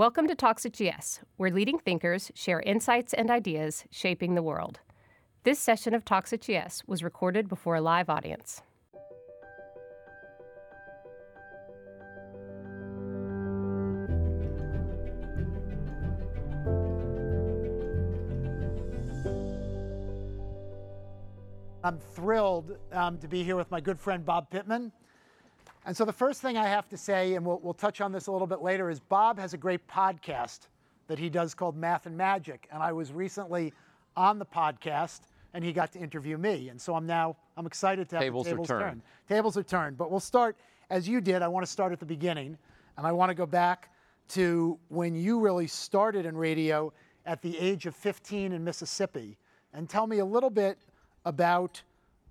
Welcome to at GS, where leading thinkers share insights and ideas shaping the world. This session of at GS was recorded before a live audience. I'm thrilled um, to be here with my good friend Bob Pittman. And so the first thing I have to say, and we'll, we'll touch on this a little bit later, is Bob has a great podcast that he does called Math and Magic. And I was recently on the podcast and he got to interview me. And so I'm now, I'm excited to have tables the tables are turned. turned. Tables are turned. But we'll start, as you did, I want to start at the beginning. And I want to go back to when you really started in radio at the age of 15 in Mississippi. And tell me a little bit about,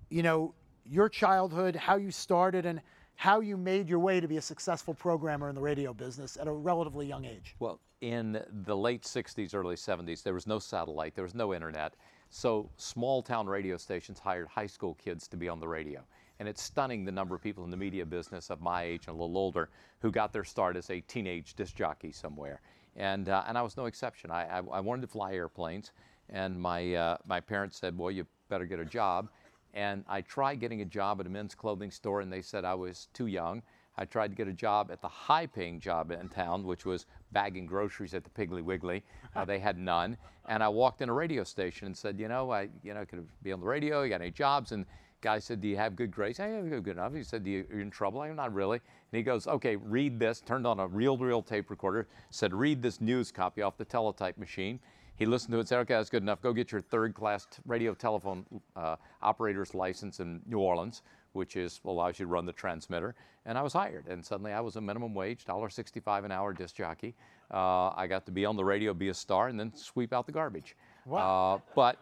you know, your childhood, how you started, and how you made your way to be a successful programmer in the radio business at a relatively young age. Well, in the late 60s, early 70s, there was no satellite, there was no internet. So small town radio stations hired high school kids to be on the radio. And it's stunning the number of people in the media business of my age and a little older who got their start as a teenage disc jockey somewhere. And, uh, and I was no exception. I, I, I wanted to fly airplanes, and my, uh, my parents said, Well, you better get a job. And I tried getting a job at a men's clothing store, and they said I was too young. I tried to get a job at the high paying job in town, which was bagging groceries at the Piggly Wiggly. Uh, they had none. And I walked in a radio station and said, you know, I you know, could be on the radio, you got any jobs? And guy said, do you have good grades? I have good enough. He said, you, are you in trouble? I'm not really. And he goes, okay, read this. Turned on a reel-to-reel tape recorder, said, read this news copy off the teletype machine. He listened to it and said, okay, that's good enough. Go get your third class t- radio telephone uh, operator's license in New Orleans, which is allows you to run the transmitter. And I was hired. And suddenly I was a minimum wage, $1.65 an hour disc jockey. Uh, I got to be on the radio, be a star, and then sweep out the garbage. Wow. Uh, but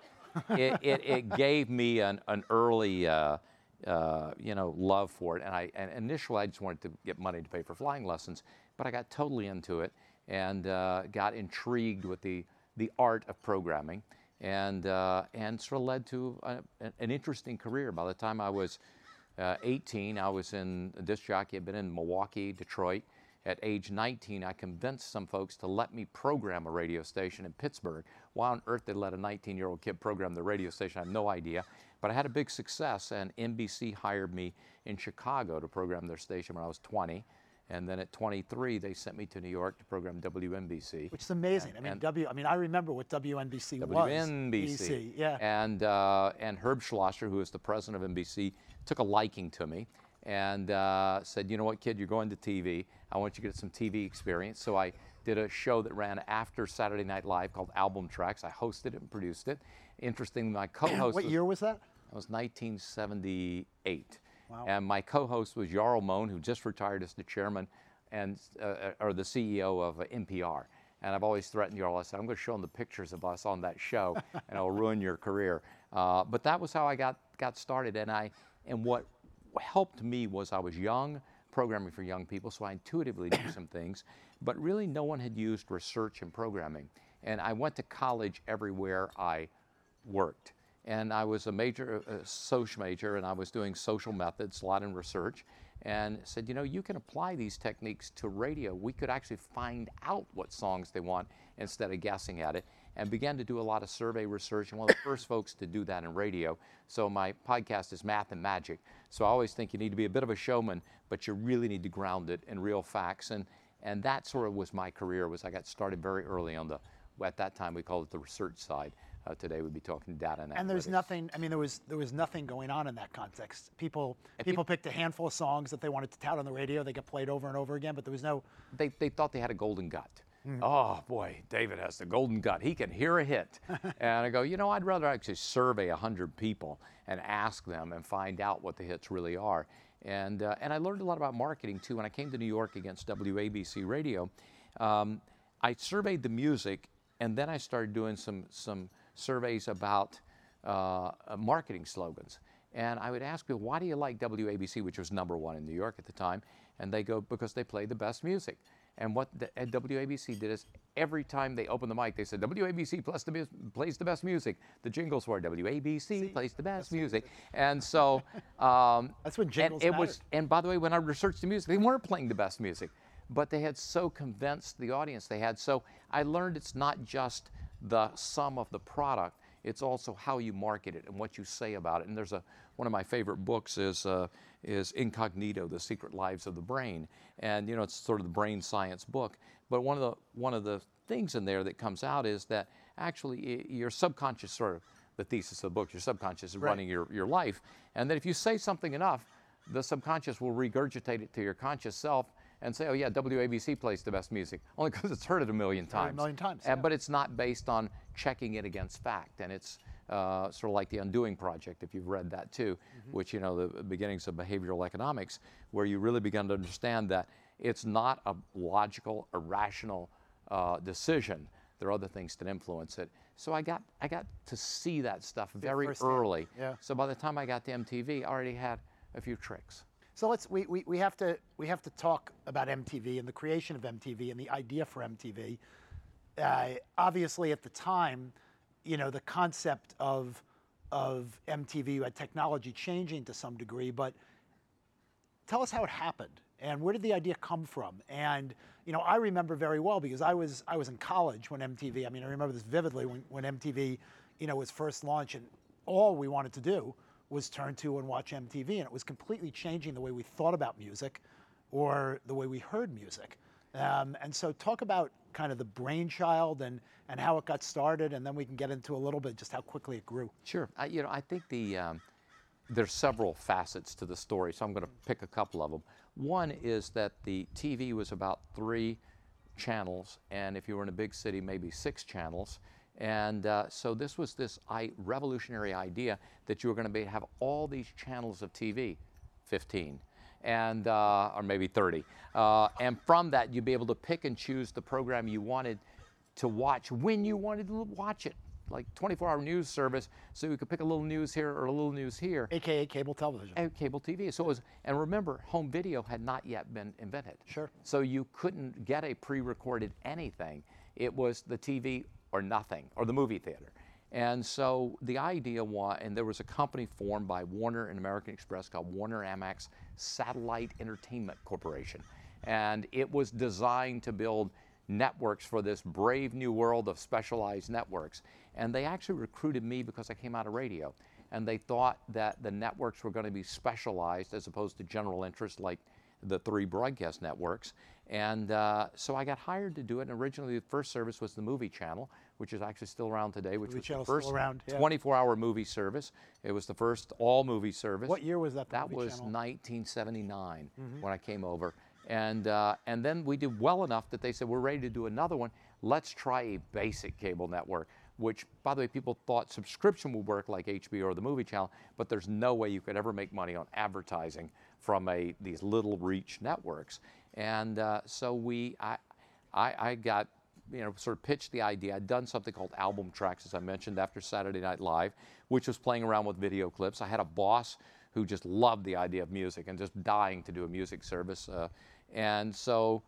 it, it, it, gave me an, an early, uh, uh, you know, love for it. And I and initially I just wanted to get money to pay for flying lessons, but I got totally into it and uh, got intrigued with the the art of programming, and uh, and sort of led to a, an interesting career. By the time I was uh, 18, I was in a disc jockey. I'd been in Milwaukee, Detroit. At age 19, I convinced some folks to let me program a radio station in Pittsburgh. Why on earth they let a 19-year-old kid program the radio station? I have no idea. But I had a big success, and NBC hired me in Chicago to program their station when I was 20. And then at 23, they sent me to New York to program WNBC. Which is amazing. I mean, And- W. I mean, I remember what WNBC was. WNBC. Yeah. And, uh, and Herb Schlosser, who is the president of NBC, took a liking to me and uh, said, you know what, kid, you're going to TV. I want you to get some TV experience. So I did a show that ran after Saturday Night Live called Album Tracks. I hosted it and produced it. Interesting, my co-host what was- year was that? that was 1978. Wow. And my co-host was Jarl Mohn, who just retired as the chairman and uh, or the CEO of uh, NPR. And I've always threatened Jarl. I said, I'm going to show him the pictures of us on that show, and it'll ruin your career. Uh, but that was how I got got started. And I and what helped me was I was young, programming for young people, so I intuitively knew some things. But really, no one had used research and programming. And I went to college everywhere I worked. And I was a major, uh, social major, and I was doing social methods, a lot in research, and said, you know, you can apply these techniques to radio. We could actually find out what songs they want instead of guessing at it, and began to do a lot of survey research. And one of the first folks to do that in radio. So my podcast is Math and Magic. So I always think you need to be a bit of a showman, but you really need to ground it in real facts. And and that sort of was my career. Was I got started very early on the at that time we called it the research side. Uh, today we'd be talking data and And there's analytics. nothing. I mean, there was there was nothing going on in that context. People And people picked a handful of songs that they wanted to tout on the radio. They get played over and over again, but there was no. They, they thought they had a golden gut. Hmm. Oh boy, David has the golden gut. He can hear a hit. and I go, you know, I'd rather actually survey 100 people and ask them and find out what the hits really are. And, uh, and I learned a lot about marketing too. When I came to New York against WABC Radio, um, I surveyed the music and then I started doing some, some surveys about uh, marketing slogans. And I would ask people, why do you like WABC, which was number one in New York at the time? And they go, because they play the best music. And what the, at WABC did is every time they opened the mic, they said, WABC plus the, plays the best music. The jingles were WABC plays the best music. And so um, That's and jingles it was, and by the way, when I researched the music, they weren't playing the best music. but they had so convinced the audience they had. So I learned it's not just the sum of the product, it's also how you market it and what you say about it. And there's a one of my favorite books is uh, is Incognito: The Secret Lives of the Brain, and you know it's sort of the brain science book. But one of the one of the things in there that comes out is that actually your subconscious sort of the thesis of the book, your subconscious is Right. running your, your life, and that if you say something enough, the subconscious will regurgitate it to your conscious self and say, oh yeah, WABC plays the best music, only because it's heard it a million it a times. million times, And- yeah. But it's not based on checking it against fact, and it's uh, sort of like the Undoing Project, if you've read that too, Mm-hmm. which you know the beginnings of behavioral economics, where you really begin to understand that it's not a logical, irrational uh, decision. There are other things that influence it. So I got I got to see that stuff very early. yeah. So by the time I got to MTV, I already had a few tricks. So let's we, we, we have to we have to talk about MTV and the creation of MTV and the idea for MTV. Uh, obviously, at the time, you know, the concept of of MTV, had technology changing to some degree, but tell us how it happened and where did the idea come from? And you know, I remember very well because I was I was in college when MTV. I mean, I remember this vividly when, when MTV, you know, was first launched, and all we wanted to do was turn to and watch MTV, and it was completely changing the way we thought about music, or the way we heard music. Um, and so, talk about kind of the brainchild and and how it got started, and then we can get into a little bit just how quickly it grew. Sure. I, you know, I think the um, there's several facets to the story, so I'm going to pick a couple of them. One is that the TV was about three channels, and if you were in a big city, maybe six channels. And uh, so this was this I- revolutionary idea that you were going to have all these channels of TV, 15, and uh, or maybe 30, uh, and from that you'd be able to pick and choose the program you wanted to watch when you wanted to watch it, like 24-hour news service, so you could pick a little news here or a little news here. AKA cable television. And cable TV. So it was, and remember, home video had not yet been invented. Sure. So you couldn't get a pre-recorded anything. It was the TV or nothing, or the movie theater. And so the idea was, and there was a company formed by Warner and American Express called Warner Amex Satellite Entertainment Corporation. And it was designed to build networks for this brave new world of specialized networks. And they actually recruited me because I came out of radio. And they thought that the networks were going to be specialized as opposed to general interest like the three broadcast networks. And uh, so I got hired to do it. And originally, the first service was the Movie Channel, which is actually still around today, which Movie was Channel's the first around, yeah. 24-hour movie service. It was the first all-movie service. What year was that? the That was Channel? 1979 Mm-hmm. when I came over. And, uh, and then we did well enough that they said, we're ready to do another one. Let's try a basic cable network, which, by the way, people thought subscription would work like HBO or the movie channel, but there's no way you could ever make money on advertising from a, these little reach networks. And uh, so we, I, I, I got you know, sort of pitched the idea. I'd done something called album tracks, as I mentioned, after Saturday Night Live, which was playing around with video clips. I had a boss who just loved the idea of music and just dying to do a music service. Uh, and so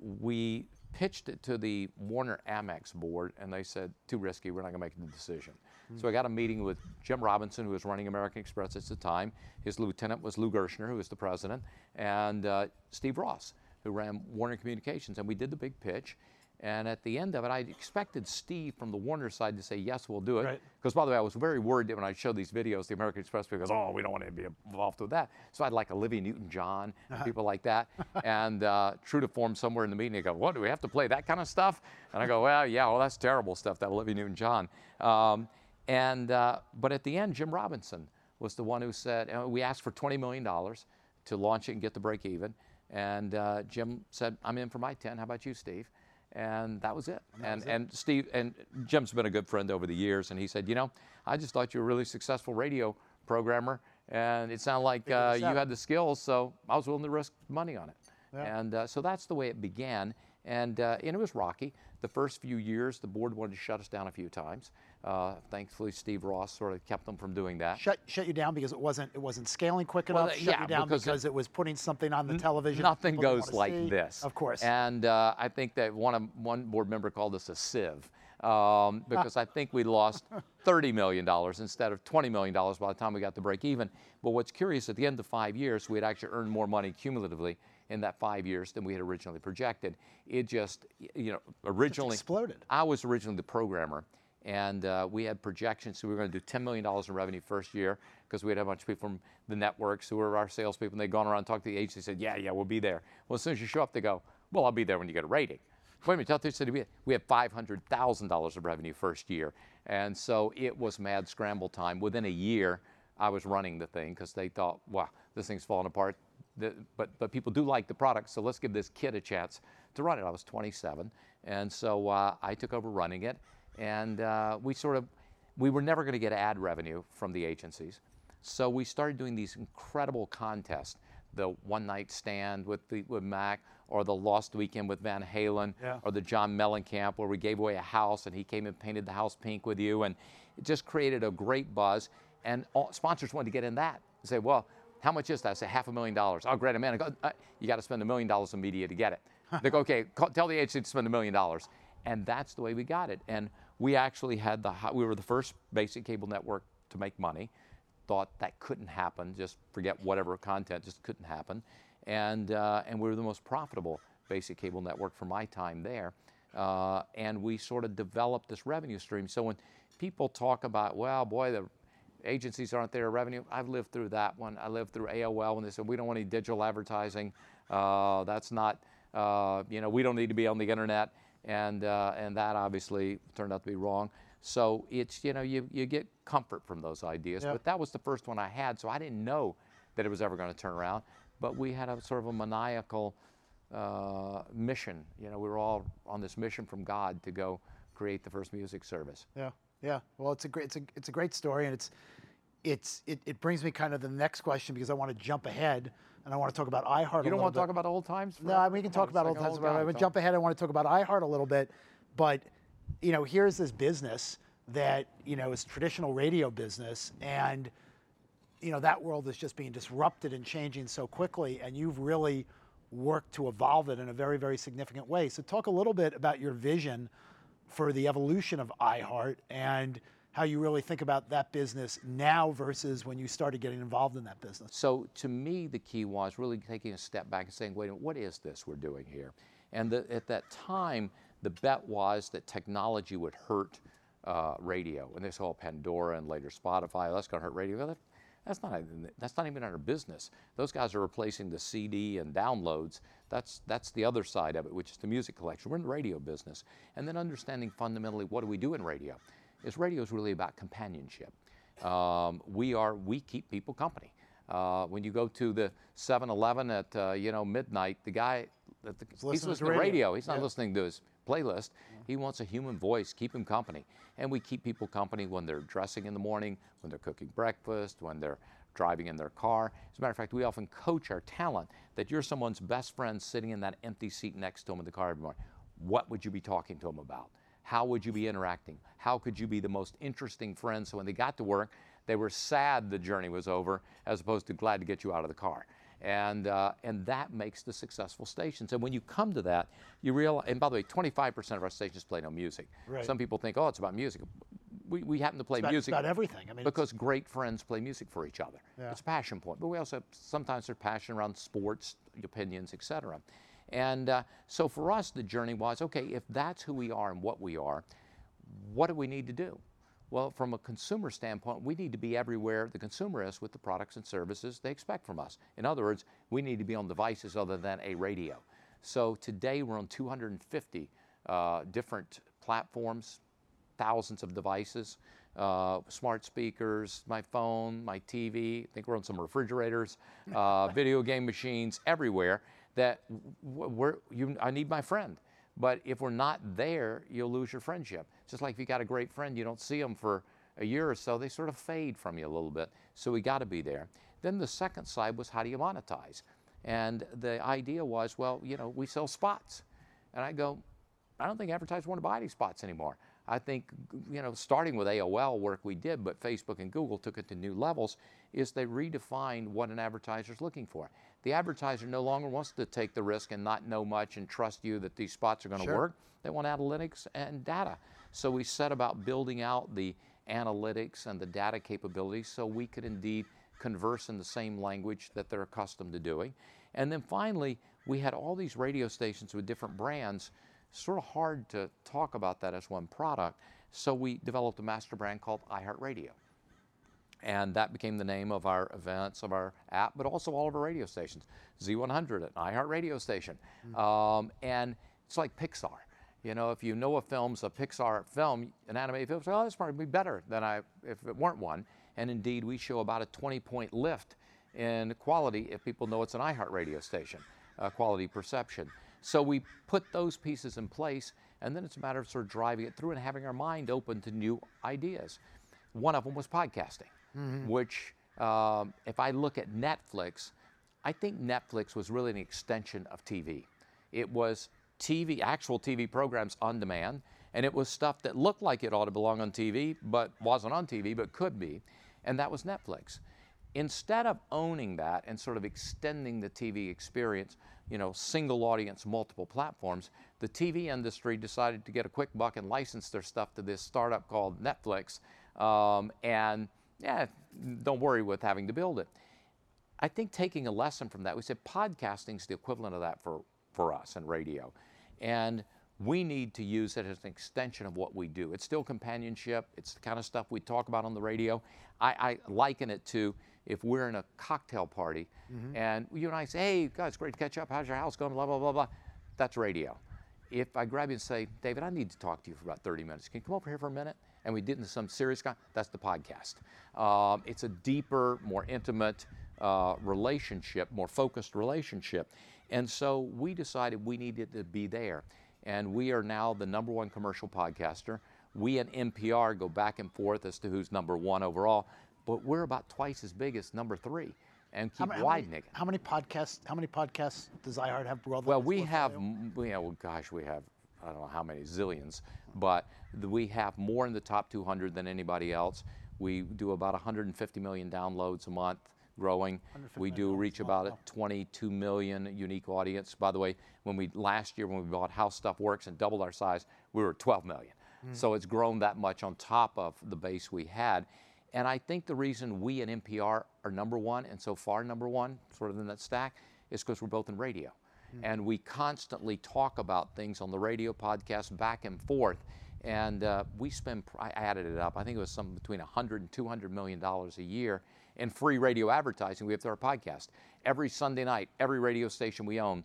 we pitched it to the Warner Amex board, and they said, too risky, we're not going to make the decision. So I got a meeting with Jim Robinson, who was running American Express at the time. His lieutenant was Lou Gerstner, who was the president, and uh, Steve Ross, who ran Warner Communications. And we did the big pitch. And at the end of it, I expected Steve from the Warner side to say, yes, we'll do it. Right. Because, by the way, I was very worried that when I showed these videos, the American Express people goes, oh, we don't want to be involved with that. So I'd like Olivia Newton-John and people like that. and uh, true to form, somewhere in the meeting, they go, what, do we have to play that kind of stuff? And I go, well, yeah, well, that's terrible stuff, that Olivia Newton-John. Um, and, uh, but at the end, Jim Robinson was the one who said, we asked for $20 million to launch it and get the break even. And uh, Jim said, I'm in for my 10. How about you, Steve? And that was it. And, and Steve and Jim's been a good friend over the years, and he said, you know, I just thought you were a really successful radio programmer, and it sounded like uh, you had the skills, so I was willing to risk money on it. Yeah. And uh, so that's the way it began. And, uh, and it was rocky. The first few years, the board wanted to shut us down a few times. Uh, thankfully, Steve Ross sort of kept them from doing that. shut shut you down because it wasn't it wasn't scaling quick Well, enough. uh, shut yeah, you down because because, it- it, was putting something on the television. Nothing goes like see. this. Of course. And uh, I think that one, one board member called us a sieve um, because I think we lost $30 million instead of $20 million by the time we got to break even. But what's curious, at the end of five years, we had actually earned more money cumulatively in that five years than we had originally projected. It just, you know, originally exploded. I was originally the programmer, and uh, we had projections. So we were going to do $10 million in revenue first year because we had a bunch of people from the networks who were our salespeople, and they'd gone around and talked to the agency. Said, "Yeah, yeah, we'll be there." Well, as soon as you show up, they go, "Well, I'll be there when you get a rating." Wait a minute, tell the city we had $500,000 of revenue first year, and so it was mad scramble time. Within a year, I was running the thing because they thought, "Wow, this thing's falling apart." The, but but people do like the product, so let's give this kid a chance to run it. I was 27, and so uh, I took over running it, and uh, we sort of we were never going to get ad revenue from the agencies, so we started doing these incredible contests. The one night stand with the, with Mac, or the Lost Weekend with Van Halen, Yeah. or the John Mellencamp, where we gave away a house and he came and painted the house pink with you, and it just created a great buzz. And all, sponsors wanted to get in that. They say, well, how much is that? I say half a million dollars. Oh, great, a man. Go, uh, you got to spend a million dollars in media to get it. they go, okay, call, tell the agency to spend a million dollars, and that's the way we got it. And we actually had the, we were the first basic cable network to make money. Thought that couldn't happen. Just forget whatever content, just couldn't happen. And uh, and we were the most profitable basic cable network for my time there. Uh, and we sort of developed this revenue stream. So when people talk about, well, boy, the agencies aren't there revenue. I've lived through that one. I lived through AOL when they said we don't want any digital advertising. Uh, that's not, uh, you know, we don't need to be on the internet, and uh, and that obviously turned out to be wrong. So it's you know you you get comfort from those ideas, Yep. but that was the first one I had, so I didn't know that it was ever going to turn around. But we had a sort of a maniacal uh, mission. You know, we were all on this mission from God to go create the first music service. Yeah, yeah. Well, it's a great, it's a, it's a great story, and it's, it's, it, it brings me kind of the next question because I want to jump ahead and I want to talk about iHeart. You don't want to bit. talk about old times? No, I mean, we can talk about it's old times. but I'm gonna jump ahead. I want to talk about iHeart a little bit, but you know, here's this business that you know is traditional radio business, and you know that world is just being disrupted and changing so quickly, and you've really worked to evolve it in a very, very significant way. So, talk a little bit about your vision for the evolution of iHeart and how you really think about that business now versus when you started getting involved in that business. So to me, the key was really taking a step back and saying, wait a minute, what is this we're doing here? And the, at that time, the bet was that technology would hurt uh, radio. And this whole Pandora and later Spotify, that's going to hurt radio. That's not, that's not even our business. Those guys are replacing the CD and downloads. That's, that's the other side of it, which is the music collection. We're in the radio business. And then understanding fundamentally what do we do in radio? Is radio is really about companionship. Um, we are, we keep people company. Uh, when you go to the 7-Eleven at uh, you know midnight, the guy, the, he's listening to to radio. radio. He's not Yeah. listening to his playlist. He wants a human voice. Keep him company, and we keep people company when they're dressing in the morning, when they're cooking breakfast, when they're driving in their car. As a matter of fact, we often coach our talent that you're someone's best friend sitting in that empty seat next to them in the car every morning. What would you be talking to them about? How would you be interacting? How could you be the most interesting friend so when they got to work, they were sad the journey was over as opposed to glad to get you out of the car? And, uh, and that makes the successful stations. And when you come to that, you realize, and by the way, 25% of our stations play no music. Right. Some people think, oh, it's about music. We, we happen to play About, music about everything. I mean, because great friends play music for each other. Yeah. It's a passion point. But we also sometimes there's passion around sports, opinions, etc. And uh, so for us, the journey was okay. If that's who we are and what we are, what do we need to do? Well, from a consumer standpoint, we need to be everywhere the consumer is with the products and services they expect from us. In other words, we need to be on devices other than a radio. So today we're on 250 uh, different platforms, thousands of devices, uh, smart speakers, my phone, my TV. I think we're on some refrigerators, uh, video game machines, everywhere. That you, I need my friend. But if we're not there, you'll lose your friendship. Just like if you got a great friend, you don't see them for a year or so, they sort of fade from you a little bit. So we got to be there. Then the second side was how do you monetize? And the idea was, well, you know, we sell spots. And I go, I don't think advertisers want to buy any spots anymore. I think, you know, starting with AOL work we did, but Facebook and Google took it to new levels, is they redefined what an advertiser's looking for. The advertiser no longer wants to take the risk and not know much and trust you that these spots are going to Sure. work. They want analytics and data. So we set about building out the analytics and the data capabilities so we could indeed converse in the same language that they're accustomed to doing. And then finally, we had all these radio stations with different brands. Sort of hard to talk about that as one product. So we developed a master brand called iHeartRadio. And that became the name of our events, of our app, but also all of our radio stations. Z100, an iHeartRadio station. Mm-hmm. Um, and it's like Pixar. You know, if you know a film's a Pixar film, an animated film, say, oh, this probably be better than I if it weren't one. And indeed, we show about a 20 point lift in quality if people know it's an iHeart radio station, uh, quality perception. So we put those pieces in place, and then it's a matter of sort of driving it through and having our mind open to new ideas. One of them was podcasting, mm-hmm. which, um, if I look at Netflix, I think Netflix was really an extension of TV. It was TV, actual TV programs on demand, and it was stuff that looked like it ought to belong on TV, but wasn't on TV, but could be, and that was Netflix. Instead of owning that and sort of extending the TV experience, you know, single audience, multiple platforms, the TV industry decided to get a quick buck and license their stuff to this startup called Netflix. Um, and yeah, don't worry with having to build it. I think taking a lesson from that, we said podcasting is the equivalent of that for, for us and radio. And we need to use it as an extension of what we do. It's still companionship, it's the kind of stuff we talk about on the radio. I, I liken it to if we're in a cocktail party mm-hmm. and you and I say, hey, God, it's great to catch up. How's your house going? Blah, blah, blah, blah. That's radio. If I grab you and say, David, I need to talk to you for about 30 minutes. Can you come over here for a minute? And we did into some serious, guy, that's the podcast. Um, it's a deeper, more intimate uh, relationship, more focused relationship. And so we decided we needed to be there. And we are now the number one commercial podcaster. We and NPR go back and forth as to who's number one overall but we're about twice as big as number three and keep how, widening it. How many podcasts? How many podcasts does iHeart have? Well, we have, you know, well, gosh, we have I don't know how many zillions, but we have more in the top 200 than anybody else. We do about 150 million downloads a month, growing. We do reach about a 22 million unique audience. By the way, when we last year when we bought How Stuff Works and doubled our size, we were 12 million. Mm. So it's grown that much on top of the base we had. And I think the reason we at NPR are number one, and so far number one, sort of in that stack, is because we're both in radio. Mm-hmm. And we constantly talk about things on the radio podcast back and forth. And uh, we spend, I added it up, I think it was something between 100 and 200 million dollars a year in free radio advertising we have through our podcast. Every Sunday night, every radio station we own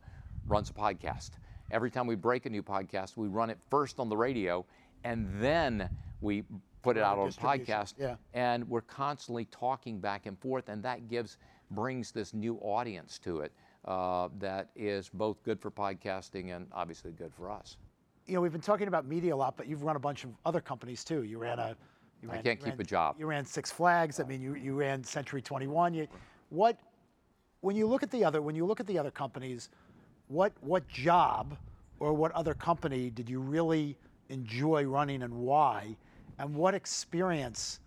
runs a podcast. Every time we break a new podcast, we run it first on the radio, and then we put it out on podcast. Yeah. And we're constantly talking back and forth, and that gives brings this new audience to it uh, that is both good for podcasting and obviously good for us. You know, we've been talking about media a lot, but you've run a bunch of other companies too. You ran a. You ran, I can't keep ran, a job. You ran Six Flags. I mean, you, you ran Century 21. You, what, when you look at the other when you look at the other companies, what what job or what other company did you really enjoy running and why? And what experience,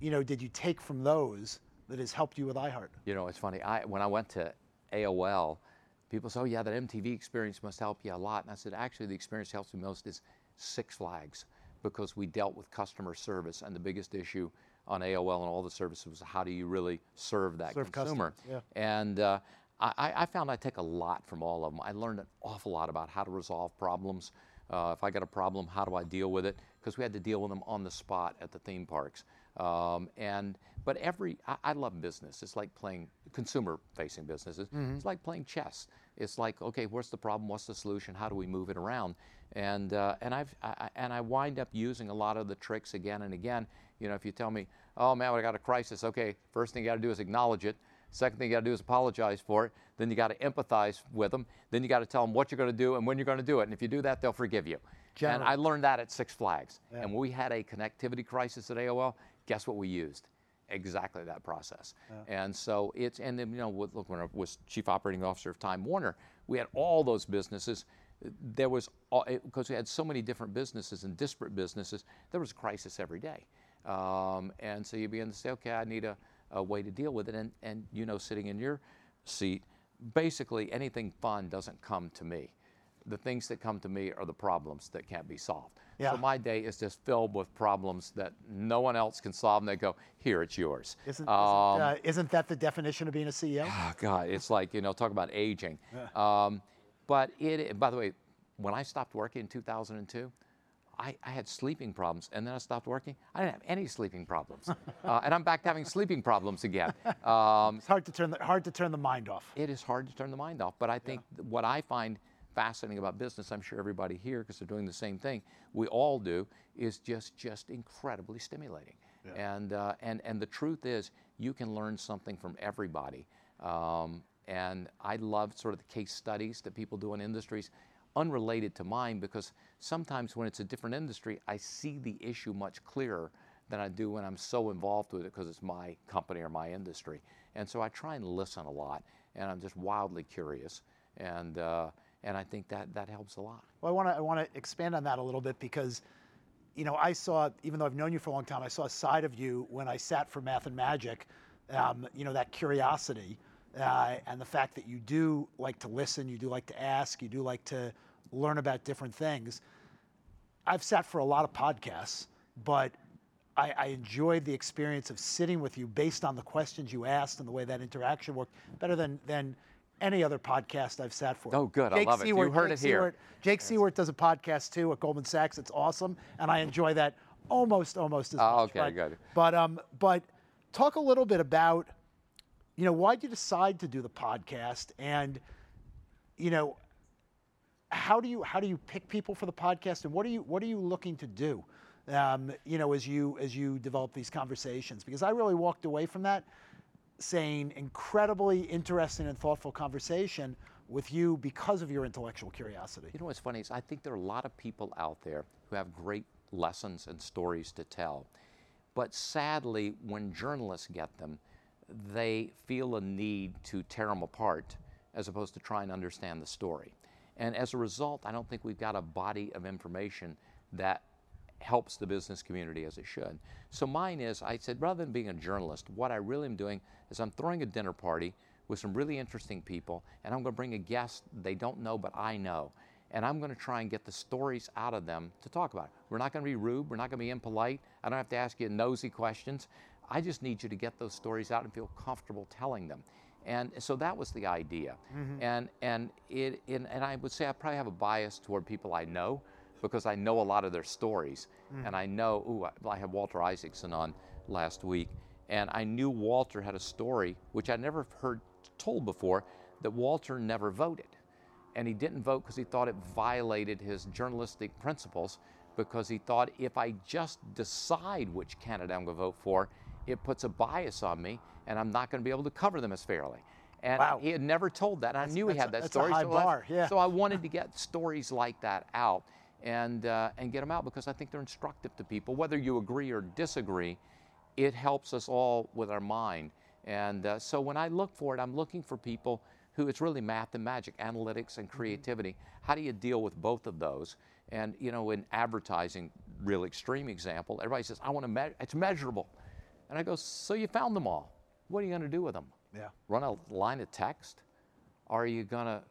you know, did you take from those that has helped you with iHeart? You know, it's funny. I when I went to AOL, people say, "Oh yeah, that MTV experience must help you a lot." And I said, "Actually, the experience helps me most is Six Flags, because we dealt with customer service, and the biggest issue on AOL and all the services was how do you really serve that serve consumer?" Yeah. And uh, I, I, found I take a lot from all of them. I learned an awful lot about how to resolve problems. Uh, if I got a problem, how do I deal with it? Because we had to deal with them on the spot at the theme parks. Um, and but every I, I, love business. It's like playing consumer-facing businesses. Mm-hmm. It's like playing chess. It's like okay, what's the problem? What's the solution? How do we move it around? And uh, and I've I, and I wind up using a lot of the tricks again and again. You know, if you tell me, oh man, I got a crisis. Okay, first thing you got to do is acknowledge it. Second thing you got to do is apologize for it. Then you got to empathize with them. Then you got to tell them what you're going to do and when you're going to do it. And if you do that, they'll forgive you. General. And I learned that at Six Flags. Yeah. And when we had a connectivity crisis at AOL, guess what we used? Exactly that process. Yeah. And so it's, and then, you know, look, when I was chief operating officer of Time Warner, we had all those businesses. There was, because we had so many different businesses and disparate businesses, there was a crisis every day. Um, and so you begin to say, okay, I need a, a way to deal with it. And, and you know, sitting in your seat, basically anything fun doesn't come to me. The things that come to me are the problems that can't be solved. Yeah. So my day is just filled with problems that no one else can solve, and they go, "Here, it's yours." Isn't, um, isn't, uh, isn't that the definition of being a CEO? Oh God, it's like you know, talk about aging. Yeah. Um, But it, by the way, when I stopped working in 2002, I, I, had sleeping problems, and then I stopped working. I didn't have any sleeping problems, uh, and I'm back to having sleeping problems again. Um, it's hard to turn the, hard to turn the mind off. It is hard to turn the mind off, but I think yeah. what I find fascinating about business, I'm sure everybody here, because they're doing the same thing, we all do, is just just incredibly stimulating. Yeah. And uh, and and the truth is, you can learn something from everybody. Um, and I love sort of the case studies that people do in industries unrelated to mine because sometimes when it's a different industry, I see the issue much clearer than I do when I'm so involved with it because it's my company or my industry. And so I try and listen a lot, and I'm just wildly curious, and uh, and I think that that helps a lot. Well, I want to I want to expand on that a little bit because, you know, I saw even though I've known you for a long time, I saw a side of you when I sat for Math and Magic. Um, you know that curiosity. Uh, and the fact that you do like to listen, you do like to ask, you do like to learn about different things. I've sat for a lot of podcasts, but I, I, enjoyed the experience of sitting with you based on the questions you asked and the way that interaction worked better than than any other podcast I've sat for. Oh, good. Jake I love Siewert, it. You heard Jake it here. Jake yes. Siewert does a podcast too at Goldman Sachs. It's awesome, and I enjoy that almost almost as oh, much. Okay, but, good. But um, but talk a little bit about, you know, why did you decide to do the podcast, and you know, how do you how do you pick people for the podcast, and what are you what are you looking to do? Um, you know, as you as you develop these conversations, because I really walked away from that saying incredibly interesting and thoughtful conversation with you because of your intellectual curiosity. You know what's funny is I think there are a lot of people out there who have great lessons and stories to tell. But sadly, when journalists get them, they feel a need to tear them apart as opposed to try and understand the story. And as a result, I don't think we've got a body of information that helps the business community as it should. So mine is, I said, rather than being a journalist, what I really am doing is I'm throwing a dinner party with some really interesting people, and I'm going to bring a guest they don't know, but I know. And I'm going to try and get the stories out of them to talk about. We're not going to be rude. We're not going to be impolite. I don't have to ask you nosy questions. I just need you to get those stories out and feel comfortable telling them. And so that was the idea. Mm-hmm. And, and, it, and, and I would say I probably have a bias toward people I know because I know a lot of their stories. Mm. And I know, ooh, I, I had Walter Isaacson on last week, and I knew Walter had a story which I'd never heard told before that Walter never voted. And he didn't vote because he thought it violated his journalistic principles because he thought if I just decide which candidate I'm going to vote for, it puts a bias on me and I'm not going to be able to cover them as fairly. And wow. he had never told that. I knew he had that story. A high so, bar. Yeah. so I wanted to get stories like that out and, uh, and get them out because I think they're instructive to people. Whether you agree or disagree, it helps us all with our mind. And uh, so when I look for it, I'm looking for people who it's really math and magic, analytics and mm-hmm. creativity. Mm-hmm. How do you deal with both of those? And you know, in advertising, real extreme example, everybody says, "I want to measure. It's measurable," and I go, "So you found them all? What are you going to do with them? Yeah. Run a line of text? Or are you going to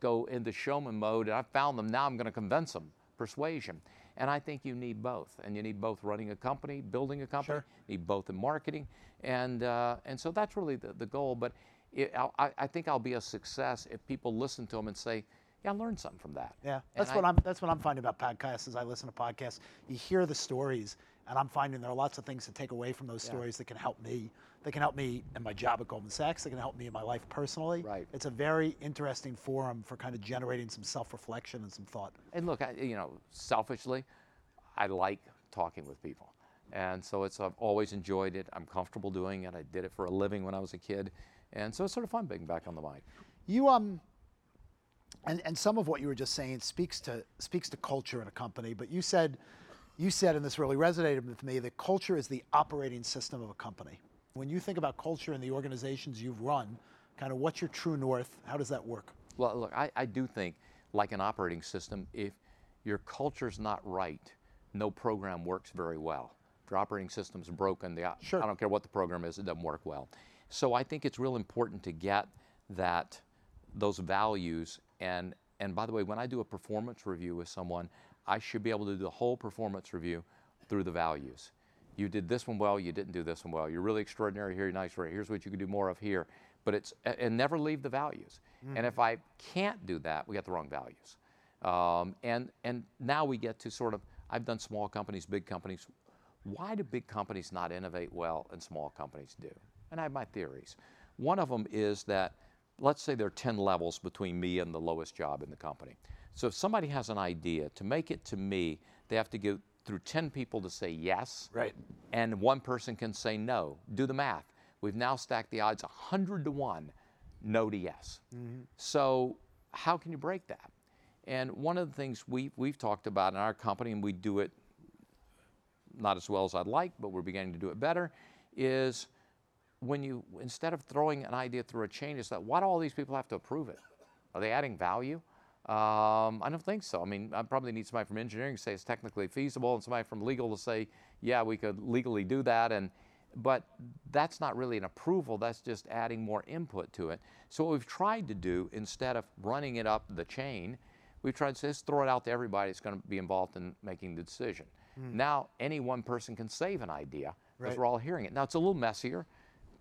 go into showman mode? And I found them. Now I'm going to convince them." persuasion. And I think you need both. And you need both running a company, building a company, sure. you need both in marketing. And, uh, and so that's really the, the goal. But it, I, I think I'll be a success if people listen to them and say, yeah, I learned something from that. Yeah, that's and what I, am That's what I'm finding about podcasts. As I listen to podcasts, you hear the stories, and I'm finding there are lots of things to take away from those yeah. stories that can help me. That can help me in my job at Goldman Sachs. That can help me in my life personally. Right. It's a very interesting forum for kind of generating some self-reflection and some thought. And look, I, you know, selfishly, I like talking with people, and so it's I've always enjoyed it. I'm comfortable doing it. I did it for a living when I was a kid, and so it's sort of fun being back on the mic. You um. And, and some of what you were just saying speaks to speaks to culture in a company, but you said you said, and this really resonated with me, that culture is the operating system of a company. When you think about culture in the organizations you've run, kind of what's your true north? How does that work? Well, look, I, I do think, like an operating system, if your culture's not right, no program works very well. If your operating system's broken, the, sure. I don't care what the program is, it doesn't work well. So I think it's real important to get that those values and and by the way, when I do a performance review with someone, I should be able to do the whole performance review through the values. You did this one well, you didn't do this one well. You're really extraordinary here, you're nice right. Here's what you could do more of here. but it's and never leave the values. And if I can't do that, we got the wrong values. Um, and and now we get to sort of I've done small companies, big companies. Why do big companies not innovate well and small companies do? And I have my theories. One of them is that let's say there are 10 levels between me and the lowest job in the company. So if somebody has an idea, to make it to me, they have to go through 10 people to say yes. Right. And one person can say no. Do the math. We've now stacked the odds 100 to 1 no to yes. Mm-hmm. So how can you break that? And one of the things we, we've talked about in our company, and we do it not as well as I'd like, but we're beginning to do it better, is when you, instead of throwing an idea through a chain, is that why do all these people have to approve it? Are they adding value? Um, I don't think so. I mean, I probably need somebody from engineering to say it's technically feasible, and somebody from legal to say, yeah, we could legally do that. And but that's not really an approval. That's just adding more input to it. So what we've tried to do instead of running it up the chain, we've tried to just throw it out to everybody that's going to be involved in making the decision. Now any one person can save an idea because Right. we're all hearing it. Now it's a little messier.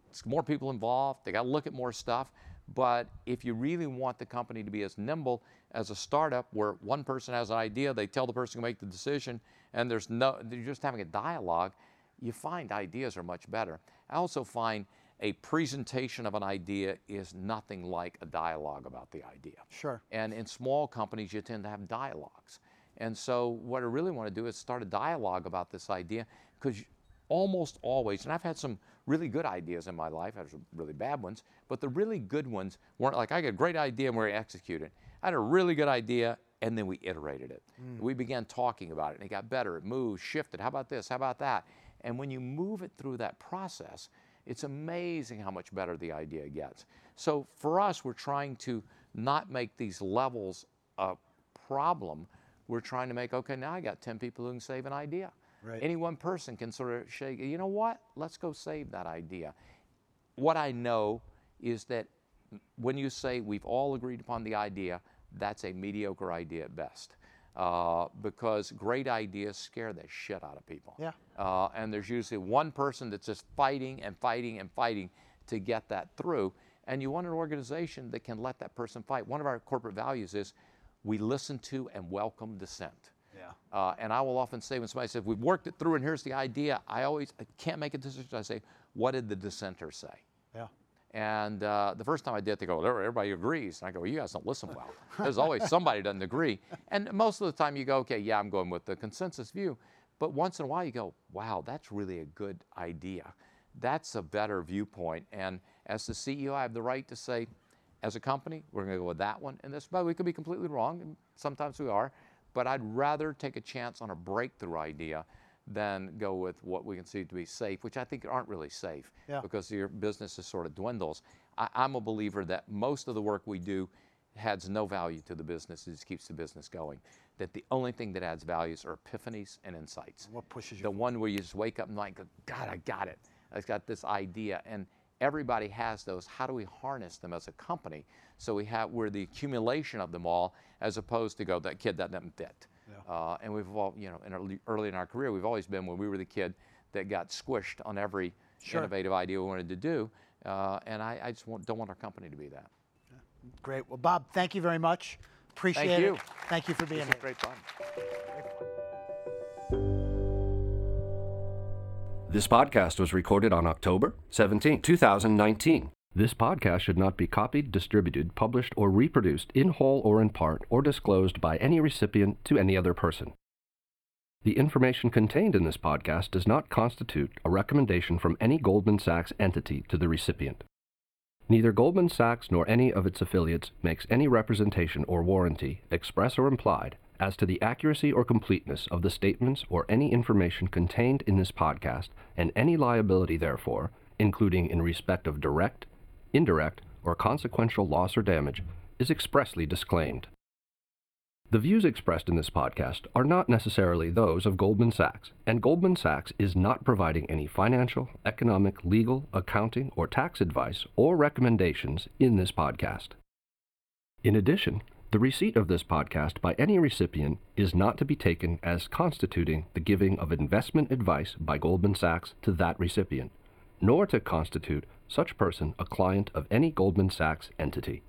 It's more people involved. They got to look at more stuff. But if you really want the company to be as nimble as a startup, where one person has an idea, they tell the person to make the decision, and there's no, you're just having a dialogue, you find ideas are much better. I also find a presentation of an idea is nothing like a dialogue about the idea. Sure. And in small companies, you tend to have dialogues. And so, what I really want to do is start a dialogue about this idea because almost always, and I've had some really good ideas in my life, I've had some really bad ones, but the really good ones weren't like I got a great idea and we executed. I had a really good idea and then we iterated it. Hmm. We began talking about it and it got better, it moved, shifted. How about this? How about that? And when you move it through that process, it's amazing how much better the idea gets. So for us, we're trying to not make these levels a problem. We're trying to make, okay, now I got 10 people who can save an idea. Right. Any one person can sort of shake, you know what? Let's go save that idea. What I know is that when you say we've all agreed upon the idea, that's a mediocre idea at best. Uh, because great ideas scare the shit out of people. Yeah. Uh, and there's usually one person that's just fighting and fighting and fighting to get that through. And you want an organization that can let that person fight. One of our corporate values is we listen to and welcome dissent. Yeah. Uh, and I will often say when somebody says, We've worked it through and here's the idea, I always I can't make a decision. I say, What did the dissenter say? Yeah. And uh, the first time I did, they go, "Well, everybody agrees. And I go, well, you guys don't listen well. There's always somebody doesn't agree. And most of the time you go, okay, yeah, I'm going with the consensus view. But once in a while you go, wow, that's really a good idea. That's a better viewpoint. And as the CEO, I have the right to say, as a company, we're going to go with that one. And this, but we could be completely wrong, and sometimes we are. But I'd rather take a chance on a breakthrough idea than go with what we consider to be safe, which I think aren't really safe Yeah. because your business is sort of dwindles. I, I'm a believer that most of the work we do adds no value to the business, it just keeps the business going. That the only thing that adds values are epiphanies and insights. What pushes you The one where you just wake up and like, God, I got it. I've got this idea. And everybody has those. How do we harness them as a company so we have we're the accumulation of them all as opposed to go, that kid that doesn't fit. Uh, and we've all, you know, in early, early in our career, we've always been when we were the kid that got squished on every Sure. innovative idea we wanted to do. Uh, and I, I just want, don't want our company to be that. Great. Well, Bob, thank you very much. Appreciate Thank it. you. Thank you for being This here. is great fun. This podcast was recorded on October 17, 2019. This podcast should not be copied, distributed, published, or reproduced in whole or in part, or disclosed by any recipient to any other person. The information contained in this podcast does not constitute a recommendation from any Goldman Sachs entity to the recipient. Neither Goldman Sachs nor any of its affiliates makes any representation or warranty, express or implied, as to the accuracy or completeness of the statements or any information contained in this podcast, and any liability therefore, including in respect of direct, indirect, or consequential loss or damage, is expressly disclaimed. The views expressed in this podcast are not necessarily those of Goldman Sachs, and Goldman Sachs is not providing any financial, economic, legal, accounting, or tax advice or recommendations in this podcast. In addition, the receipt of this podcast by any recipient is not to be taken as constituting the giving of investment advice by Goldman Sachs to that recipient, nor to constitute such person a client of any Goldman Sachs entity.